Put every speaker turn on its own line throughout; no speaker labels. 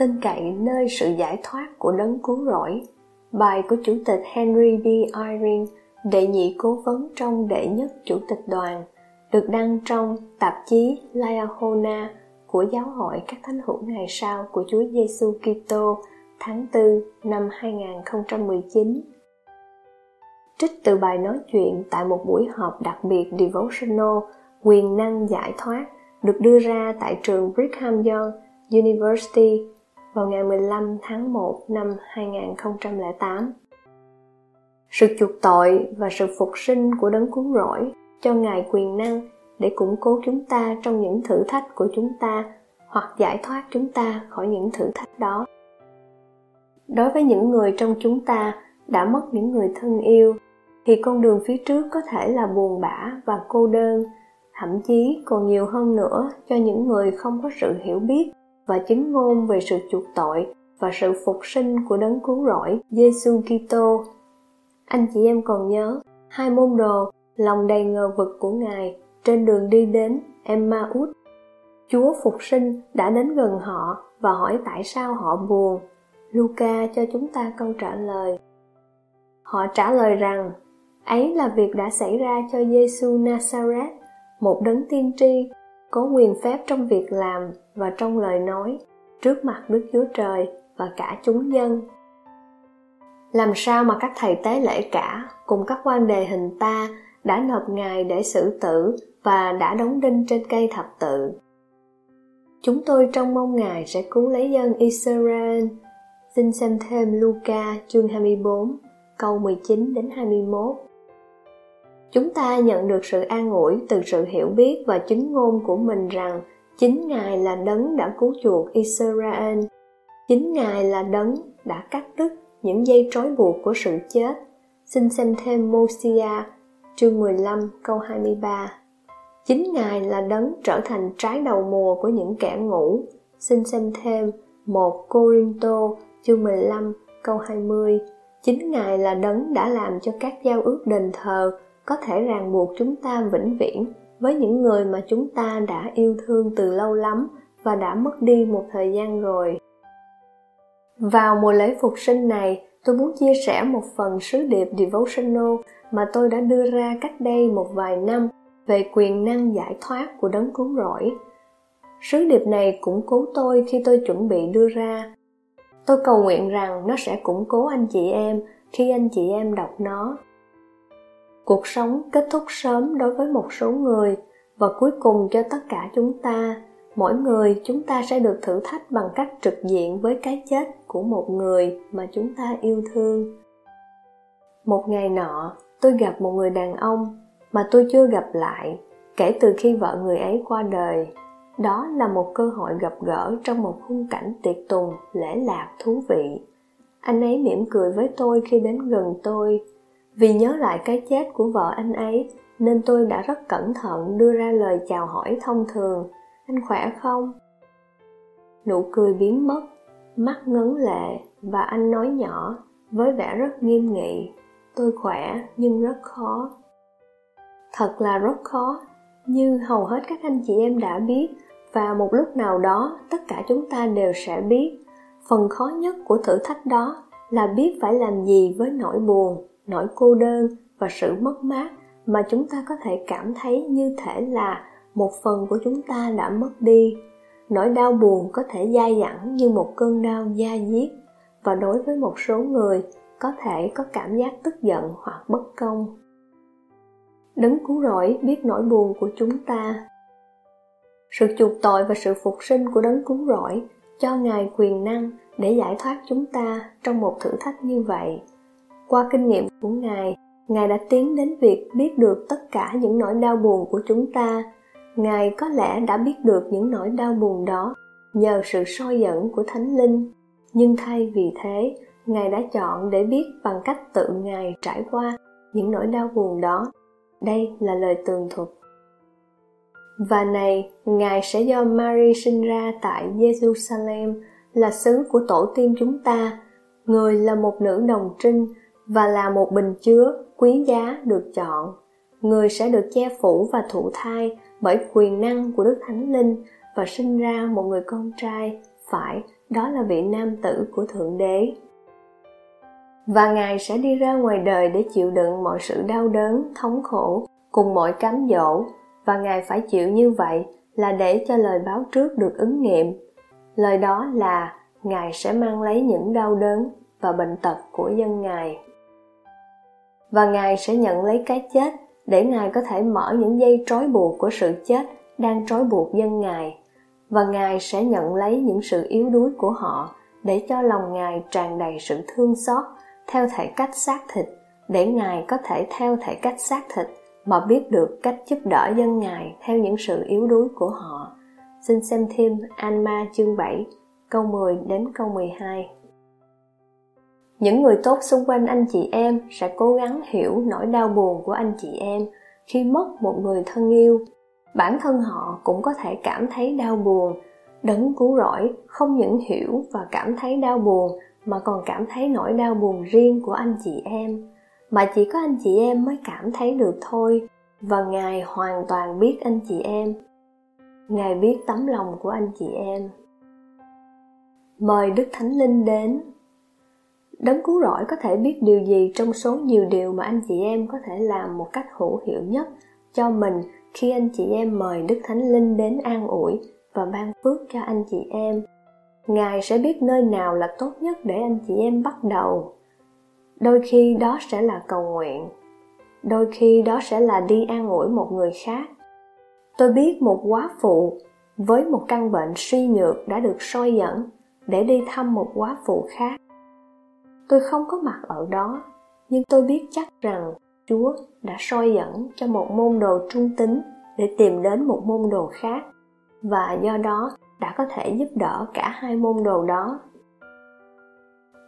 Tin cậy nơi sự giải thoát của đấng cứu rỗi bài của chủ tịch henry b eyring đệ nhị cố vấn trong đệ nhất chủ tịch đoàn, được đăng trong tạp chí Liahona của Giáo hội các thánh hữu ngày sau của Chúa Giêsu Kitô, tháng 4 năm 2019. Trích từ bài nói chuyện tại một buổi họp đặc biệt devotional, quyền năng giải thoát, được đưa ra tại trường Brigham Young University vào ngày 15 tháng 1 năm 2008. Sự chuộc tội và sự phục sinh của đấng cứu rỗi cho Ngài quyền năng để củng cố chúng ta trong những thử thách của chúng ta hoặc giải thoát chúng ta khỏi những thử thách đó. Đối với những người trong chúng ta đã mất những người thân yêu thì con đường phía trước có thể là buồn bã và cô đơn, thậm chí còn nhiều hơn nữa cho những người không có sự hiểu biết và chứng ngôn về sự chuộc tội và sự phục sinh của đấng cứu rỗi Giêsu Kitô. Anh chị em còn nhớ hai môn đồ lòng đầy ngờ vực của Ngài trên đường đi đến Emmaus. Chúa phục sinh đã đến gần họ và hỏi tại sao họ buồn. Luca cho chúng ta câu trả lời. Họ trả lời rằng ấy là việc đã xảy ra cho Giêsu Nazareth, một đấng tiên tri có quyền phép trong việc làm và trong lời nói trước mặt Đức Chúa Trời và cả chúng dân. Làm sao mà các thầy tế lễ cả cùng các quan đề hình ta đã nộp Ngài để xử tử và đã đóng đinh trên cây thập tự. Chúng tôi trông mong Ngài sẽ cứu lấy dân Israel. Xin xem thêm Luca chương 24, câu 19 đến 21 chúng ta nhận được sự an ủi từ sự hiểu biết và chứng ngôn của mình rằng chính ngài là đấng đã cứu chuộc israel. Chính ngài là đấng đã cắt đứt những dây trói buộc của sự chết. Xin xem thêm Mosia chương 15 câu 23 chính ngài là đấng trở thành trái đầu mùa của những kẻ ngủ. Xin xem thêm một Corinto chương 15 câu 20 chính ngài là đấng đã làm cho các giao ước đền thờ có thể ràng buộc chúng ta vĩnh viễn với những người mà chúng ta đã yêu thương từ lâu lắm và đã mất đi một thời gian rồi. Vào mùa lễ phục sinh này, tôi muốn chia sẻ một phần sứ điệp devotional mà tôi đã đưa ra cách đây một vài năm về quyền năng giải thoát của đấng cứu rỗi. Sứ điệp này củng cố tôi khi tôi chuẩn bị đưa ra. Tôi cầu nguyện rằng nó sẽ củng cố anh chị em khi anh chị em đọc nó cuộc sống kết thúc sớm đối với một số người, và cuối cùng cho tất cả chúng ta, mỗi người chúng ta sẽ được thử thách bằng cách trực diện với cái chết của một người mà chúng ta yêu thương. Một ngày nọ, tôi gặp một người đàn ông mà tôi chưa gặp lại kể từ khi vợ người ấy qua đời. Đó là một cơ hội gặp gỡ trong một khung cảnh tiệc tùng, lễ lạc, thú vị. Anh ấy mỉm cười với tôi khi đến gần tôi vì nhớ lại cái chết của vợ anh ấy, nên tôi đã rất cẩn thận đưa ra lời chào hỏi thông thường. Anh khỏe không? Nụ cười biến mất, mắt ngấn lệ và anh nói nhỏ, với vẻ rất nghiêm nghị. Tôi khỏe nhưng rất khó. Thật là rất khó, như hầu hết các anh chị em đã biết, và một lúc nào đó tất cả chúng ta đều sẽ biết. Phần khó nhất của thử thách đó là biết phải làm gì với nỗi buồn nỗi cô đơn và sự mất mát mà chúng ta có thể cảm thấy như thể là một phần của chúng ta đã mất đi. Nỗi đau buồn có thể dai dẳng như một cơn đau da diết và đối với một số người có thể có cảm giác tức giận hoặc bất công. Đấng cứu rỗi biết nỗi buồn của chúng ta. Sự chuộc tội và sự phục sinh của đấng cứu rỗi cho ngài quyền năng để giải thoát chúng ta trong một thử thách như vậy qua kinh nghiệm của Ngài, Ngài đã tiến đến việc biết được tất cả những nỗi đau buồn của chúng ta. Ngài có lẽ đã biết được những nỗi đau buồn đó nhờ sự soi dẫn của thánh linh. Nhưng thay vì thế ngài đã chọn để biết bằng cách tự ngài trải qua những nỗi đau buồn đó. Đây là lời tường thuật. Và này ngài sẽ do mary sinh ra tại jerusalem là xứ của tổ tiên chúng ta. Người là một nữ đồng trinh và là một bình chứa quý giá được chọn. Người sẽ được che phủ và thụ thai bởi quyền năng của đức thánh linh và sinh ra một người con trai. Phải, đó là vị nam tử của thượng đế. Và ngài sẽ đi ra ngoài đời để chịu đựng mọi sự đau đớn, thống khổ cùng mọi cám dỗ. Và ngài phải chịu như vậy là để cho lời báo trước được ứng nghiệm. Lời đó là ngài sẽ mang lấy những đau đớn và bệnh tật của dân ngài và ngài sẽ nhận lấy cái chết để ngài có thể mở những dây trói buộc của sự chết đang trói buộc dân ngài và ngài sẽ nhận lấy những sự yếu đuối của họ để cho lòng ngài tràn đầy sự thương xót theo thể cách xác thịt để ngài có thể theo thể cách xác thịt mà biết được cách giúp đỡ dân ngài theo những sự yếu đuối của họ. Xin xem thêm Anma chương 7, câu 10 đến câu 12. Những người tốt xung quanh anh chị em sẽ cố gắng hiểu nỗi đau buồn của anh chị em khi mất một người thân yêu. Bản thân họ cũng có thể cảm thấy đau buồn. Đấng cứu rỗi, không những hiểu và cảm thấy đau buồn, mà còn cảm thấy nỗi đau buồn riêng của anh chị em mà chỉ có anh chị em mới cảm thấy được thôi, và ngài hoàn toàn biết anh chị em ngài biết tấm lòng của anh chị em mời đức thánh linh đến đấng cứu rỗi có thể biết điều gì trong số nhiều điều mà anh chị em có thể làm một cách hữu hiệu nhất cho mình khi anh chị em mời đức thánh linh đến an ủi và ban phước cho anh chị em? Ngài sẽ biết nơi nào là tốt nhất để anh chị em bắt đầu. Đôi khi đó sẽ là cầu nguyện. Đôi khi đó sẽ là đi an ủi một người khác. Tôi biết một quá phụ với một căn bệnh suy nhược đã được soi dẫn để đi thăm một quá phụ khác tôi không có mặt ở đó, nhưng tôi biết chắc rằng chúa đã soi dẫn cho một môn đồ trung tính để tìm đến một môn đồ khác, và do đó đã có thể giúp đỡ cả hai môn đồ đó.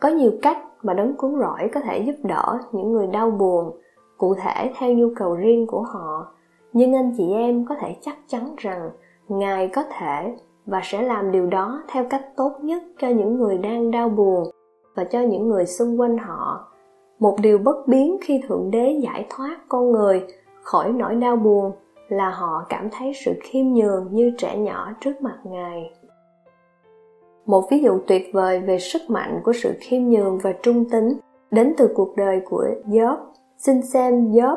Có nhiều cách mà đấng cứu rỗi có thể giúp đỡ những người đau buồn, cụ thể theo nhu cầu riêng của họ, nhưng anh chị em có thể chắc chắn rằng ngài có thể và sẽ làm điều đó theo cách tốt nhất cho những người đang đau buồn và cho những người xung quanh họ một điều bất biến khi thượng đế giải thoát con người khỏi nỗi đau buồn là họ cảm thấy sự khiêm nhường như trẻ nhỏ trước mặt ngài một ví dụ tuyệt vời về sức mạnh của sự khiêm nhường và trung tính đến từ cuộc đời của Job. Xin xem Job,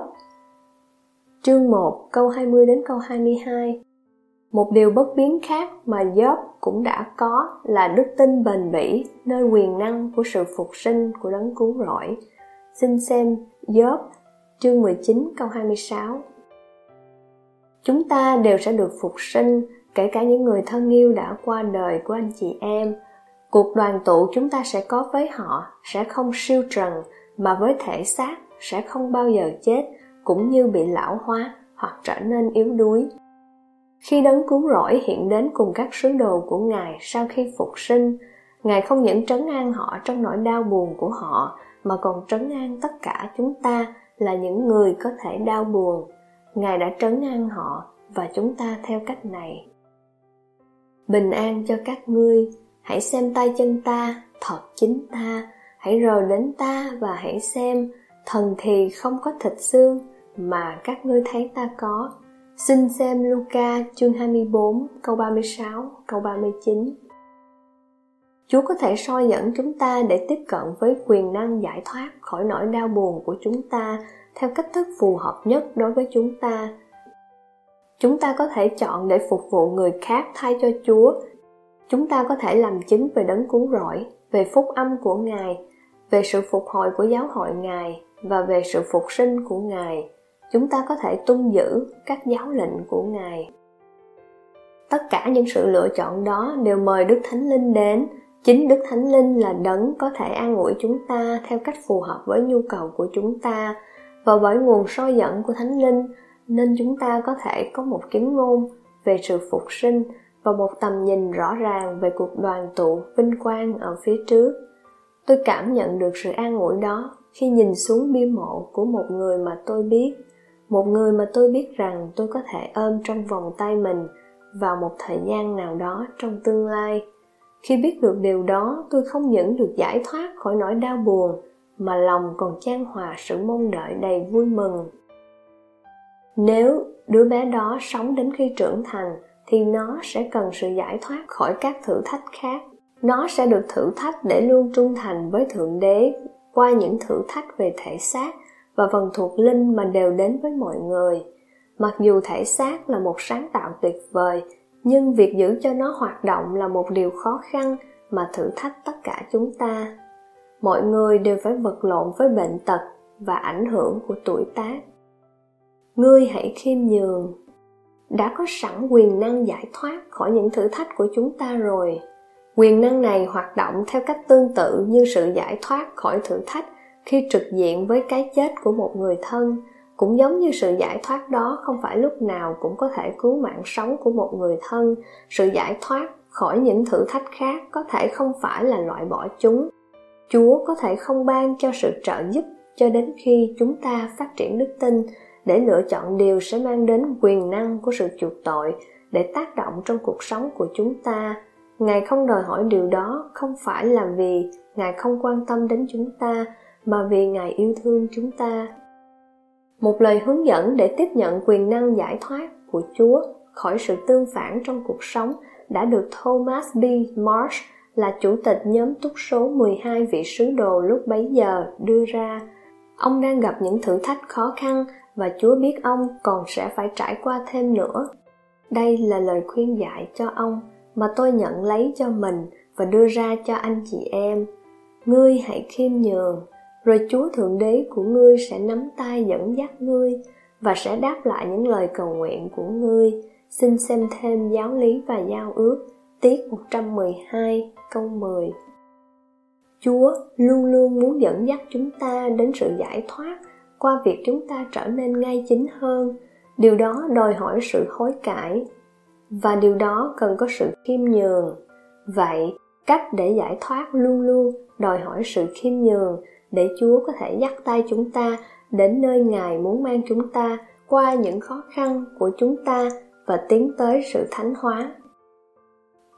chương 1 câu 20 đến câu 22. Một điều bất biến khác mà Job cũng đã có là đức tin bền bỉ, nơi quyền năng của sự phục sinh của đấng cứu rỗi. Xin xem Job chương 19 câu 26. Chúng ta đều sẽ được phục sinh, kể cả những người thân yêu đã qua đời của anh chị em cuộc đoàn tụ chúng ta sẽ có với họ, sẽ không siêu trần, mà với thể xác sẽ không bao giờ chết, cũng như bị lão hóa hoặc trở nên yếu đuối khi đấng cứu rỗi hiện đến cùng các sứ đồ của ngài sau khi phục sinh, ngài không những trấn an họ trong nỗi đau buồn của họ, mà còn trấn an tất cả chúng ta là những người có thể đau buồn. Ngài đã trấn an họ và chúng ta theo cách này. Bình an cho các ngươi, hãy xem tay chân ta thật chính ta, hãy rờ đến ta và hãy xem, thần thì không có thịt xương mà các ngươi thấy ta có xin xem Luca chương 24 câu 36 câu 39 Chúa có thể soi dẫn chúng ta để tiếp cận với quyền năng giải thoát khỏi nỗi đau buồn của chúng ta theo cách thức phù hợp nhất đối với chúng ta. Chúng ta có thể chọn để phục vụ người khác thay cho chúa. Chúng ta có thể làm chứng về đấng cứu rỗi, về phúc âm của ngài, về sự phục hồi của giáo hội ngài và về sự phục sinh của ngài chúng ta có thể tuân giữ các giáo lệnh của ngài. Tất cả những sự lựa chọn đó đều mời đức thánh linh đến. Chính đức thánh linh là đấng có thể an ủi chúng ta theo cách phù hợp với nhu cầu của chúng ta. Và bởi nguồn soi dẫn của thánh linh, nên chúng ta có thể có một kiến ngôn về sự phục sinh và một tầm nhìn rõ ràng về cuộc đoàn tụ vinh quang ở phía trước. Tôi cảm nhận được sự an ủi đó khi nhìn xuống bia mộ của một người mà tôi biết một người mà tôi biết rằng tôi có thể ôm trong vòng tay mình vào một thời gian nào đó trong tương lai. Khi biết được điều đó, tôi không những được giải thoát khỏi nỗi đau buồn, mà lòng còn chan hòa sự mong đợi đầy vui mừng. Nếu đứa bé đó sống đến khi trưởng thành, thì nó sẽ cần sự giải thoát khỏi các thử thách khác. Nó sẽ được thử thách để luôn trung thành với thượng đế qua những thử thách về thể xác và phần thuộc linh mà đều đến với mọi người. Mặc dù thể xác là một sáng tạo tuyệt vời, nhưng việc giữ cho nó hoạt động là một điều khó khăn mà thử thách tất cả chúng ta. Mọi người đều phải vật lộn với bệnh tật và ảnh hưởng của tuổi tác. Ngươi hãy khiêm nhường. Đã có sẵn quyền năng giải thoát khỏi những thử thách của chúng ta rồi. Quyền năng này hoạt động theo cách tương tự như sự giải thoát khỏi thử thách khi trực diện với cái chết của một người thân, cũng giống như sự giải thoát đó không phải lúc nào cũng có thể cứu mạng sống của một người thân. Sự giải thoát khỏi những thử thách khác có thể không phải là loại bỏ chúng. Chúa có thể không ban cho sự trợ giúp cho đến khi chúng ta phát triển đức tin để lựa chọn điều sẽ mang đến quyền năng của sự chuộc tội để tác động trong cuộc sống của chúng ta. Ngài không đòi hỏi điều đó, không phải là vì ngài không quan tâm đến chúng ta mà vì ngài yêu thương chúng ta một lời hướng dẫn để tiếp nhận quyền năng giải thoát của chúa khỏi sự tương phản trong cuộc sống đã được Thomas B. Marsh là chủ tịch nhóm túc số 12 vị sứ đồ lúc bấy giờ đưa ra. Ông đang gặp những thử thách khó khăn và Chúa biết ông còn sẽ phải trải qua thêm nữa. Đây là lời khuyên dạy cho ông mà tôi nhận lấy cho mình và đưa ra cho anh chị em. Ngươi hãy khiêm nhường, rồi Chúa Thượng Đế của ngươi sẽ nắm tay dẫn dắt ngươi và sẽ đáp lại những lời cầu nguyện của ngươi. Xin xem thêm giáo lý và giao ước, tiết 112, câu 10. Chúa luôn luôn muốn dẫn dắt chúng ta đến sự giải thoát qua việc chúng ta trở nên ngay chính hơn điều đó đòi hỏi sự hối cải và điều đó cần có sự khiêm nhường vậy cách để giải thoát luôn luôn đòi hỏi sự khiêm nhường để chúa có thể dắt tay chúng ta đến nơi ngài muốn mang chúng ta qua những khó khăn của chúng ta và tiến tới sự thánh hóa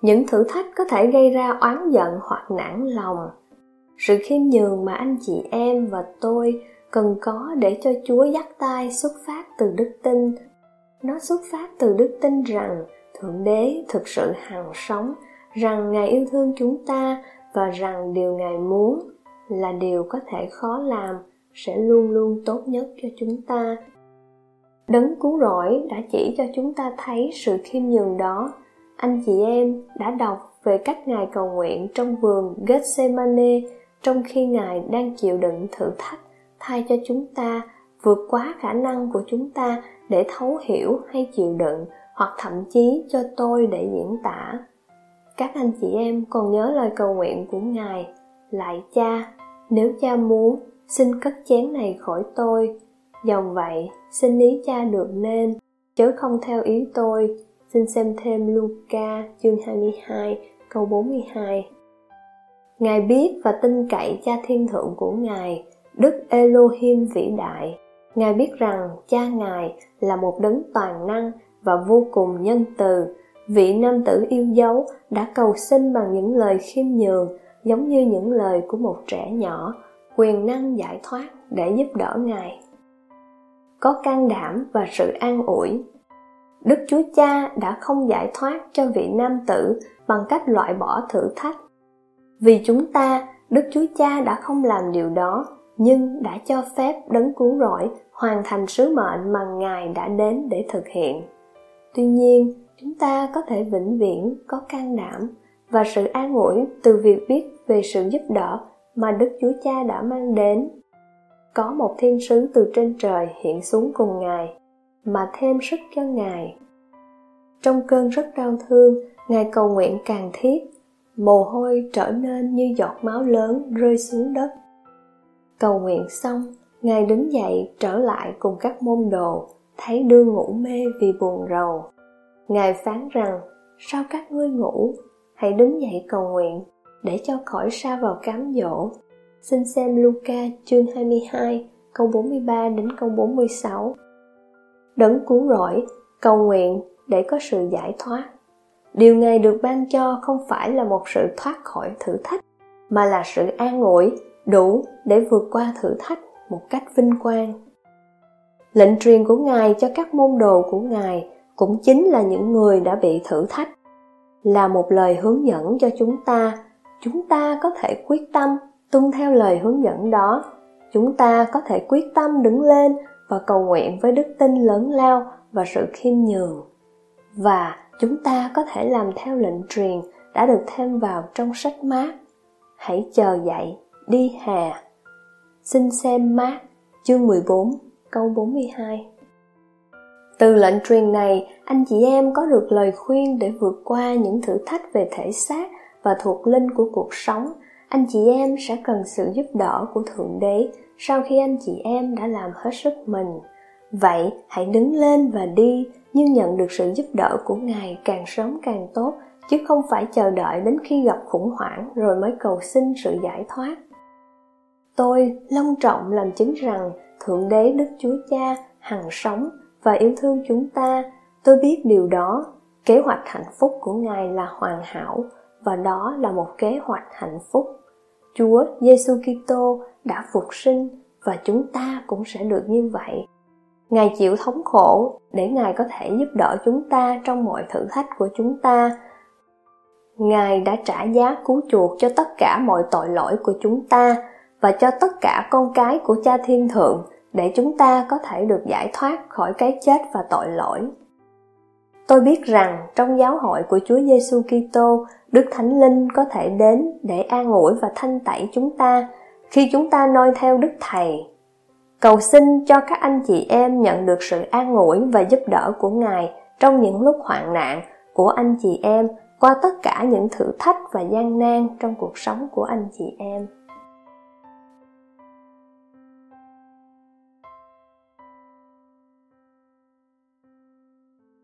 những thử thách có thể gây ra oán giận hoặc nản lòng sự khiêm nhường mà anh chị em và tôi cần có để cho Chúa dắt tay xuất phát từ đức tin. Nó xuất phát từ đức tin rằng Thượng Đế thực sự hằng sống, rằng Ngài yêu thương chúng ta và rằng điều Ngài muốn là điều có thể khó làm, sẽ luôn luôn tốt nhất cho chúng ta. Đấng cứu rỗi đã chỉ cho chúng ta thấy sự khiêm nhường đó. Anh chị em đã đọc về cách Ngài cầu nguyện trong vườn Gethsemane trong khi Ngài đang chịu đựng thử thách thay cho chúng ta, vượt quá khả năng của chúng ta để thấu hiểu hay chịu đựng hoặc thậm chí cho tôi để diễn tả các anh chị em còn nhớ lời cầu nguyện của ngài lại cha nếu cha muốn, xin cất chén này khỏi tôi dòng vậy, xin ý cha được nên chớ không theo ý tôi, xin xem thêm Luca chương 22 câu 42 Ngài biết và tin cậy cha thiên thượng của Ngài, Đức Elohim vĩ đại. Ngài biết rằng cha Ngài là một đấng toàn năng và vô cùng nhân từ. Vị nam tử yêu dấu đã cầu xin bằng những lời khiêm nhường giống như những lời của một trẻ nhỏ, quyền năng giải thoát để giúp đỡ Ngài. Có can đảm và sự an ủi. Đức Chúa Cha đã không giải thoát cho vị nam tử bằng cách loại bỏ thử thách. Vì chúng ta, Đức Chúa Cha đã không làm điều đó nhưng đã cho phép đấng cứu rỗi hoàn thành sứ mệnh mà ngài đã đến để thực hiện tuy nhiên chúng ta có thể vĩnh viễn có can đảm và sự an ủi từ việc biết về sự giúp đỡ mà đức chúa cha đã mang đến. Có một thiên sứ từ trên trời hiện xuống cùng ngài mà thêm sức cho ngài. Trong cơn rất đau thương ngài cầu nguyện càng thiết mồ hôi trở nên như giọt máu lớn rơi xuống đất. Cầu nguyện xong, Ngài đứng dậy trở lại cùng các môn đồ, thấy đương ngủ mê vì buồn rầu. Ngài phán rằng, sao các ngươi ngủ, hãy đứng dậy cầu nguyện, để cho khỏi sa vào cám dỗ. Xin xem Luca chương 22, câu 43 đến câu 46. Đấng cứu rỗi, cầu nguyện để có sự giải thoát. Điều Ngài được ban cho không phải là một sự thoát khỏi thử thách, mà là sự an ủi đủ để vượt qua thử thách một cách vinh quang. Lệnh truyền của Ngài cho các môn đồ của Ngài cũng chính là những người đã bị thử thách, là một lời hướng dẫn cho chúng ta. Chúng ta có thể quyết tâm tuân theo lời hướng dẫn đó. Chúng ta có thể quyết tâm đứng lên và cầu nguyện với đức tin lớn lao và sự khiêm nhường. Và chúng ta có thể làm theo lệnh truyền đã được thêm vào trong sách mát. Hãy chờ dậy, đi hà. Xin xem mát, chương 14, câu 42. Từ lệnh truyền này, anh chị em có được lời khuyên để vượt qua những thử thách về thể xác và thuộc linh của cuộc sống. Anh chị em sẽ cần sự giúp đỡ của Thượng Đế sau khi anh chị em đã làm hết sức mình. Vậy hãy đứng lên và đi, nhưng nhận được sự giúp đỡ của Ngài càng sớm càng tốt, chứ không phải chờ đợi đến khi gặp khủng hoảng rồi mới cầu xin sự giải thoát. Tôi long trọng làm chứng rằng Thượng Đế Đức Chúa Cha hằng sống và yêu thương chúng ta. Tôi biết điều đó. Kế hoạch hạnh phúc của Ngài là hoàn hảo và đó là một kế hoạch hạnh phúc. Chúa Giêsu Kitô đã phục sinh và chúng ta cũng sẽ được như vậy. Ngài chịu thống khổ để Ngài có thể giúp đỡ chúng ta trong mọi thử thách của chúng ta. Ngài đã trả giá cứu chuộc cho tất cả mọi tội lỗi của chúng ta và cho tất cả con cái của Cha Thiên Thượng để chúng ta có thể được giải thoát khỏi cái chết và tội lỗi. Tôi biết rằng trong giáo hội của Chúa Giêsu Kitô, Đức Thánh Linh có thể đến để an ủi và thanh tẩy chúng ta khi chúng ta noi theo Đức Thầy. Cầu xin cho các anh chị em nhận được sự an ủi và giúp đỡ của Ngài trong những lúc hoạn nạn của anh chị em qua tất cả những thử thách và gian nan trong cuộc sống của anh chị em.